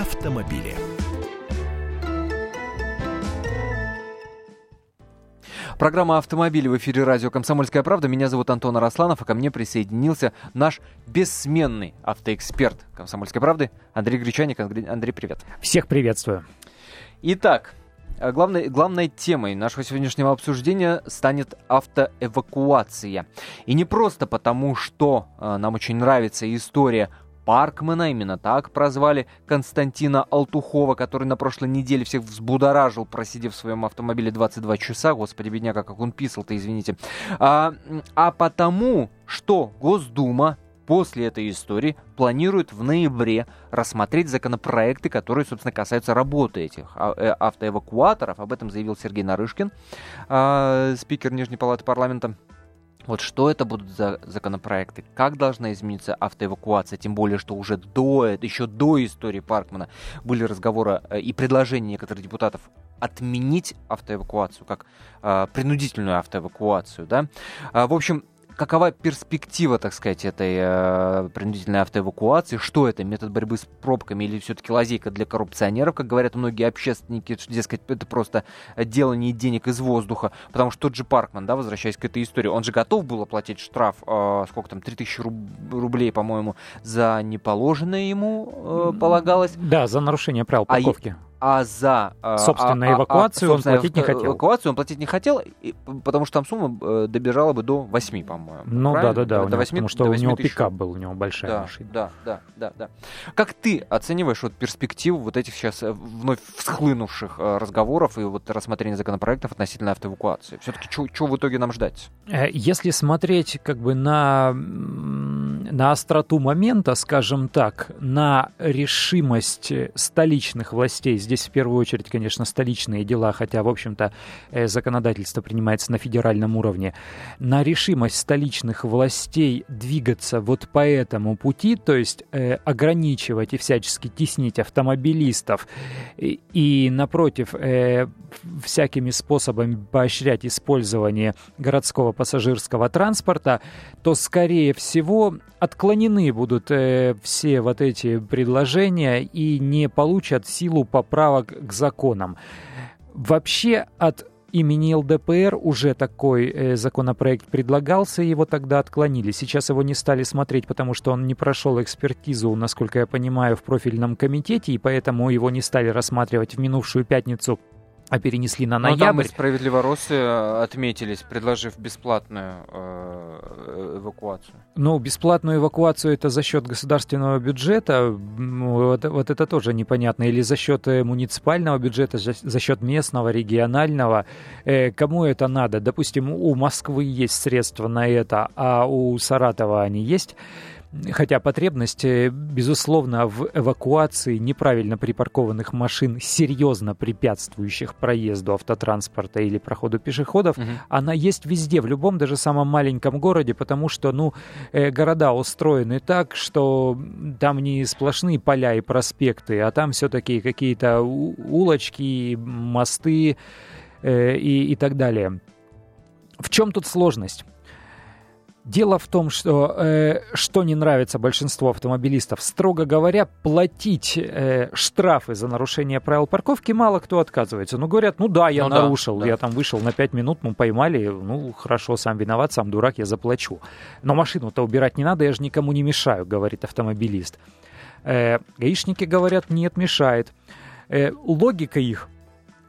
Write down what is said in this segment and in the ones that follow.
автомобили. Программа «Автомобили» в эфире радио «Комсомольская правда». Меня зовут Антон Арасланов, а ко мне присоединился наш бессменный автоэксперт «Комсомольской правды» Андрей Гречаник. Андрей, привет. Всех приветствую. Итак, э, главной, главной темой нашего сегодняшнего обсуждения станет автоэвакуация. И не просто потому, что э, нам очень нравится история Паркмена, именно так прозвали Константина Алтухова, который на прошлой неделе всех взбудоражил, просидев в своем автомобиле 22 часа. Господи, бедняга, как он писал-то, извините. А, а потому, что Госдума после этой истории планирует в ноябре рассмотреть законопроекты, которые, собственно, касаются работы этих а, э, автоэвакуаторов. Об этом заявил Сергей Нарышкин, а, спикер Нижней Палаты парламента. Вот что это будут за законопроекты, как должна измениться автоэвакуация, тем более, что уже до, еще до истории Паркмана были разговоры э, и предложения некоторых депутатов отменить автоэвакуацию, как э, принудительную автоэвакуацию, да. А, в общем, какова перспектива, так сказать, этой э, принудительной автоэвакуации? Что это, метод борьбы с пробками или все-таки лазейка для коррупционеров, как говорят многие общественники, что, дескать, это просто делание денег из воздуха? Потому что тот же Паркман, да, возвращаясь к этой истории, он же готов был оплатить штраф, э, сколько там, 3000 руб- рублей, по-моему, за неположенное ему э, полагалось. Да, за нарушение правил а парковки. А а за а, собственную а, эвакуацию а, он платить не хотел. Эвакуацию он платить не хотел, потому что там сумма э, добежала бы до 8, по-моему. Ну да, да, да. До 8, потому что у него пикап был, у него большая да, машина. Да, да, да, да. Как ты оцениваешь вот перспективу вот этих сейчас э, вновь всхлынувших э, разговоров и вот рассмотрения законопроектов относительно автоэвакуации? Все-таки что в итоге нам ждать? Если смотреть как бы на, на остроту момента, скажем так, на решимость столичных властей Здесь в первую очередь, конечно, столичные дела, хотя, в общем-то, э, законодательство принимается на федеральном уровне. На решимость столичных властей двигаться вот по этому пути, то есть э, ограничивать и всячески теснить автомобилистов и, напротив, э, всякими способами поощрять использование городского пассажирского транспорта, то, скорее всего, отклонены будут все вот эти предложения и не получат силу поправок к законам. Вообще от имени ЛДПР уже такой э, законопроект предлагался, его тогда отклонили. Сейчас его не стали смотреть, потому что он не прошел экспертизу, насколько я понимаю, в профильном комитете, и поэтому его не стали рассматривать в минувшую пятницу а перенесли на ноябрь. Но там справедливо Росы э, отметились, предложив бесплатную э, эвакуацию. Ну, бесплатную эвакуацию это за счет государственного бюджета, вот, вот это тоже непонятно, или за счет э, муниципального бюджета, за, за счет местного, регионального. Э, кому это надо? Допустим, у Москвы есть средства на это, а у Саратова они есть. Хотя потребность, безусловно, в эвакуации неправильно припаркованных машин, серьезно препятствующих проезду автотранспорта или проходу пешеходов, угу. она есть везде, в любом, даже самом маленьком городе, потому что, ну, э, города устроены так, что там не сплошные поля и проспекты, а там все-таки какие-то улочки, мосты э, и, и так далее. В чем тут сложность? Дело в том, что э, что не нравится большинству автомобилистов, строго говоря, платить э, штрафы за нарушение правил парковки мало кто отказывается. Ну, говорят, ну да, я ну, нарушил, да, я там вышел на 5 минут, ну поймали, ну хорошо, сам виноват, сам дурак, я заплачу. Но машину-то убирать не надо, я же никому не мешаю, говорит автомобилист. Э, гаишники говорят, нет, мешает. Э, логика их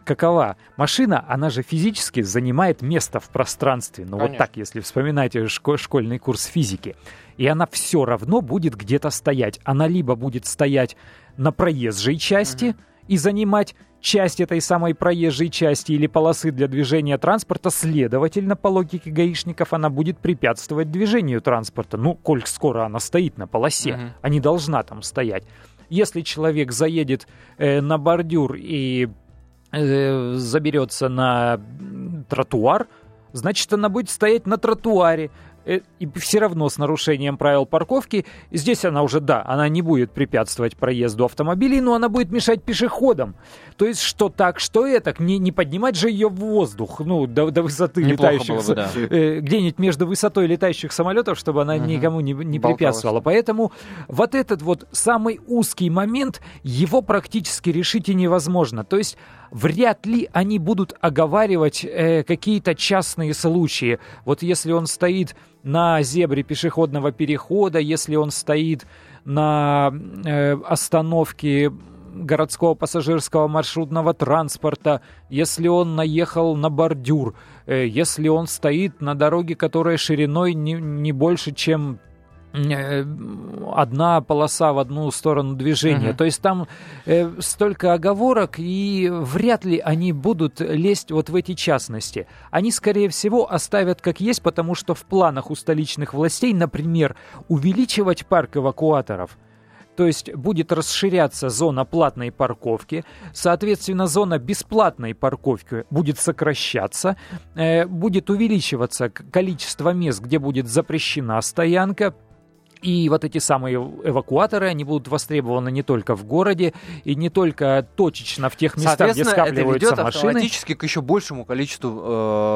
какова? Машина, она же физически занимает место в пространстве. Ну Конечно. вот так, если вспоминаете шко- школьный курс физики. И она все равно будет где-то стоять. Она либо будет стоять на проезжей части угу. и занимать часть этой самой проезжей части или полосы для движения транспорта, следовательно, по логике гаишников, она будет препятствовать движению транспорта. Ну, коль скоро она стоит на полосе, угу. а не должна там стоять. Если человек заедет э, на бордюр и Э, заберется на тротуар, значит, она будет стоять на тротуаре. э, и все равно с нарушением правил парковки. Здесь она уже, да, она не будет препятствовать проезду автомобилей, но она будет мешать пешеходам. То есть что так, что это, не, не поднимать же ее в воздух, ну, до, до высоты Неплохо летающих, бы, да. э, где-нибудь между высотой летающих самолетов, чтобы она Мгм. никому не, не Болталась. препятствовала. Поэтому вот этот вот самый узкий момент, его практически решить и невозможно. То есть вряд ли они будут оговаривать э, какие-то частные случаи. Вот если он стоит на зебре пешеходного перехода, если он стоит на э, остановке городского пассажирского маршрутного транспорта, если он наехал на бордюр, э, если он стоит на дороге, которая шириной не, не больше, чем одна полоса в одну сторону движения. Мгм. То есть там э, столько оговорок, и вряд ли они будут лезть вот в эти частности. Они, скорее всего, оставят как есть, потому что в планах у столичных властей, например, увеличивать парк эвакуаторов – то есть будет расширяться зона платной парковки, соответственно, зона бесплатной парковки будет сокращаться, э, будет увеличиваться количество мест, где будет запрещена стоянка. И вот эти самые эвакуаторы, они будут востребованы не только в городе и не только точечно в тех местах, где Соответственно, это скапливаются ведет машины. автоматически к еще большему количеству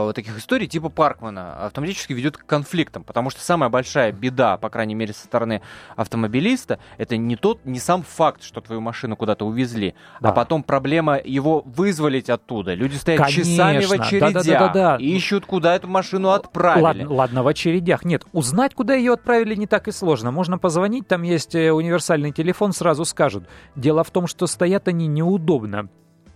э, таких историй типа Паркмана. Автоматически ведет к конфликтам, потому что самая большая беда, по крайней мере, со стороны автомобилиста, это не тот, не сам факт, что твою машину куда-то увезли, Да. а потом проблема его вызволить оттуда. Люди стоят часами в Конечно. очередях, Да-да-да-да-да. ищут, куда эту машину отправили. Ладно, ладно, в очередях. Нет, узнать, куда ее отправили, не так и сложно. Можно позвонить, там есть э, универсальный телефон, сразу скажут. Дело в том, что стоят они неудобно.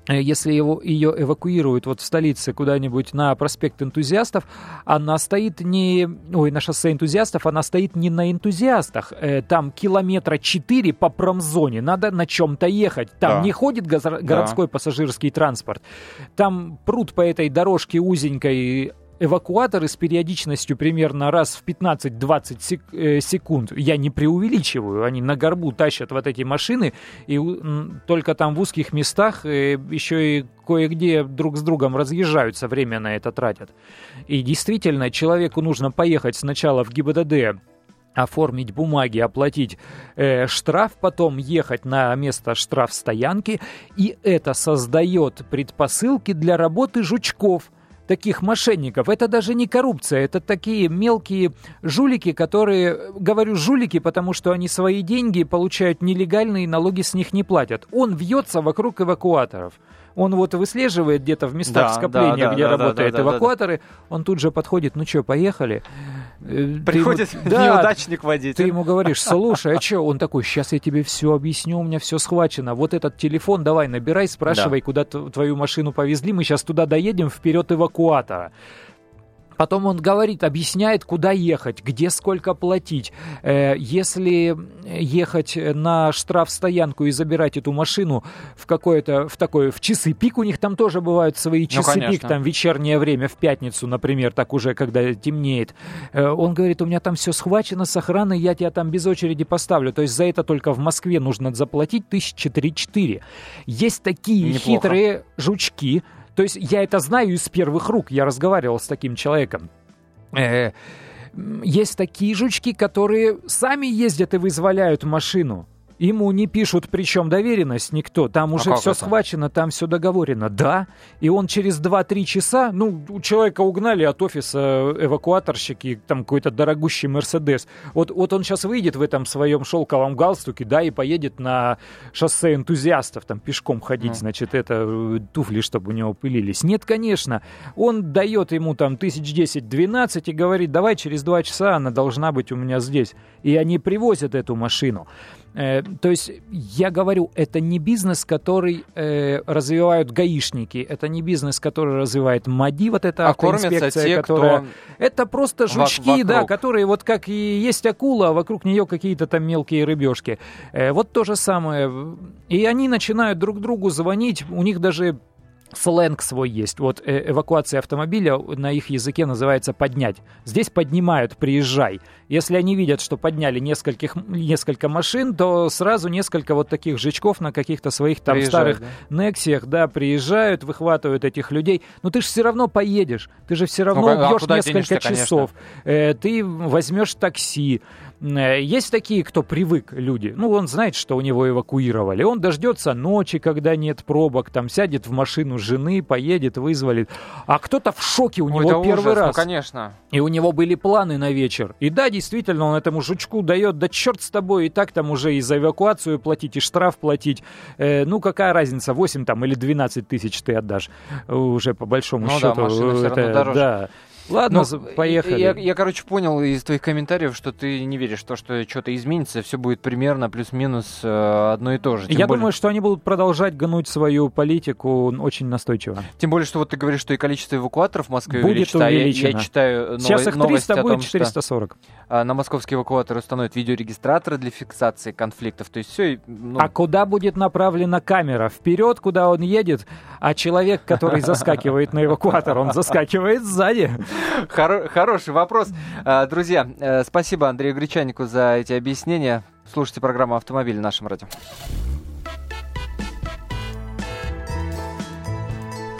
Э, Если его, ее эвакуируют вот в столице куда-нибудь на проспект энтузиастов, она стоит не... Ой, на шоссе энтузиастов, она стоит не на энтузиастах. Э, Там километра 4 по промзоне, надо на чем-то ехать. Там Да. не ходит газо- городской пассажирский транспорт. Там пруд по этой дорожке узенькой эвакуаторы с периодичностью примерно раз в 15-20 сек- э, секунд. Я не преувеличиваю. Они на горбу тащат вот эти машины, и только там в узких местах э, еще и кое-где друг с другом разъезжаются, время на это тратят. И действительно, человеку нужно поехать сначала в ГИБДД, оформить бумаги, оплатить э, штраф, потом ехать на место штрафстоянки, и это создает предпосылки для работы жучков, таких мошенников. Это даже не коррупция, это такие мелкие жулики, которые, говорю жулики, потому что они свои деньги получают нелегально и налоги с них не платят. Он вьется вокруг эвакуаторов. Он вот выслеживает где-то в местах Да, скопления, да, да, где да, работают да, да, да. эвакуаторы, он тут же подходит, ну что, поехали. Э, ты ему- Приходит Да, неудачник водитель. ты ему говоришь, слушай, а что? Он такой, сейчас я тебе все объясню, у меня все схвачено. Вот этот телефон давай набирай, спрашивай, куда т- твою машину повезли, мы сейчас туда доедем, вперед эвакуатора. Потом он говорит, объясняет, куда ехать, где сколько платить. Э, если ехать на штрафстоянку и забирать эту машину в какое-то, в такое, в часы пик, у них там тоже бывают свои часы пик, конечно. там вечернее время, в пятницу, например, так уже, когда темнеет. Э, он говорит, у меня там все схвачено с охраной, я тебя там без очереди поставлю. То есть за это только в Москве нужно заплатить тысячи три-четыре. Есть такие Неплохо. хитрые жучки, то есть я это знаю из первых рук, я разговаривал с таким человеком. Э, есть такие жучки, которые сами ездят и вызволяют машину. Ему не пишут, причем доверенность никто. Там уже А все это? схвачено, там все договорено. Да. И он через 2-3 часа, ну, у человека угнали от офиса эвакуаторщики, там какой-то дорогущий Мерседес. Вот, вот он сейчас выйдет в этом своем шелковом галстуке, да, и поедет на шоссе энтузиастов, там пешком ходить, Ну. значит, это э, туфли, чтобы у него пылились. Нет, конечно. Он дает ему там тысяч 10-12 и говорит, давай через два часа она должна быть у меня здесь. И они привозят эту машину. Э, то есть я говорю, это не бизнес, который э, развивают гаишники, это не бизнес, который развивает МАДИ, вот эта А автоинспекция, те, которая... кто... Это просто жучки, да, вокруг. которые вот как и есть акула, а вокруг нее какие-то там мелкие рыбешки. Э, вот то же самое. И они начинают друг другу звонить, у них даже сленг свой есть. Вот э, эвакуация автомобиля на их языке называется поднять. Здесь поднимают, приезжай. Если они видят, что подняли нескольких, несколько машин, то сразу несколько вот таких жучков на каких-то своих там приезжают, старых да? Нексиях, да, приезжают, выхватывают этих людей. Но ты же все равно поедешь, ты же все равно ну, убьешь а несколько часов. Э, ты возьмешь такси. Э, есть такие, кто привык, люди. Ну, он знает, что у него эвакуировали. Он дождется ночи, когда нет пробок, там сядет в машину жены, поедет, вызволит. А кто-то в шоке, у Ой, него первый ужас, ну, раз. Ну, конечно. И у него были планы на вечер. И да, действительно, он этому жучку дает, да черт с тобой, и так там уже и за эвакуацию платить, и штраф платить. Э, ну, какая разница, 8 там или 12 тысяч ты отдашь уже по большому ну, счету. Да, машина все равно дороже. Да. Ладно, ну, поехали. Я, я, короче, понял из твоих комментариев, что ты не веришь в то, что что-то изменится, все будет примерно плюс-минус э, одно и то же. Тем я более... думаю, что они будут продолжать гнуть свою политику очень настойчиво. Тем более, что вот ты говоришь, что и количество эвакуаторов в Москве будет увеличено. А я, я читаю нов... Сейчас их 300, о том, будет 440. Что, а, на московские эвакуаторы установят видеорегистраторы для фиксации конфликтов. То есть все... Ну... А куда будет направлена камера? Вперед, куда он едет, а человек, который заскакивает на эвакуатор, он заскакивает сзади. Хороший вопрос. А, друзья, э, спасибо Андрею Гречанику за эти объяснения. Слушайте программу «Автомобиль» в нашем радио.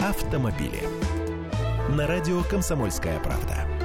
Автомобили. На радио «Комсомольская правда».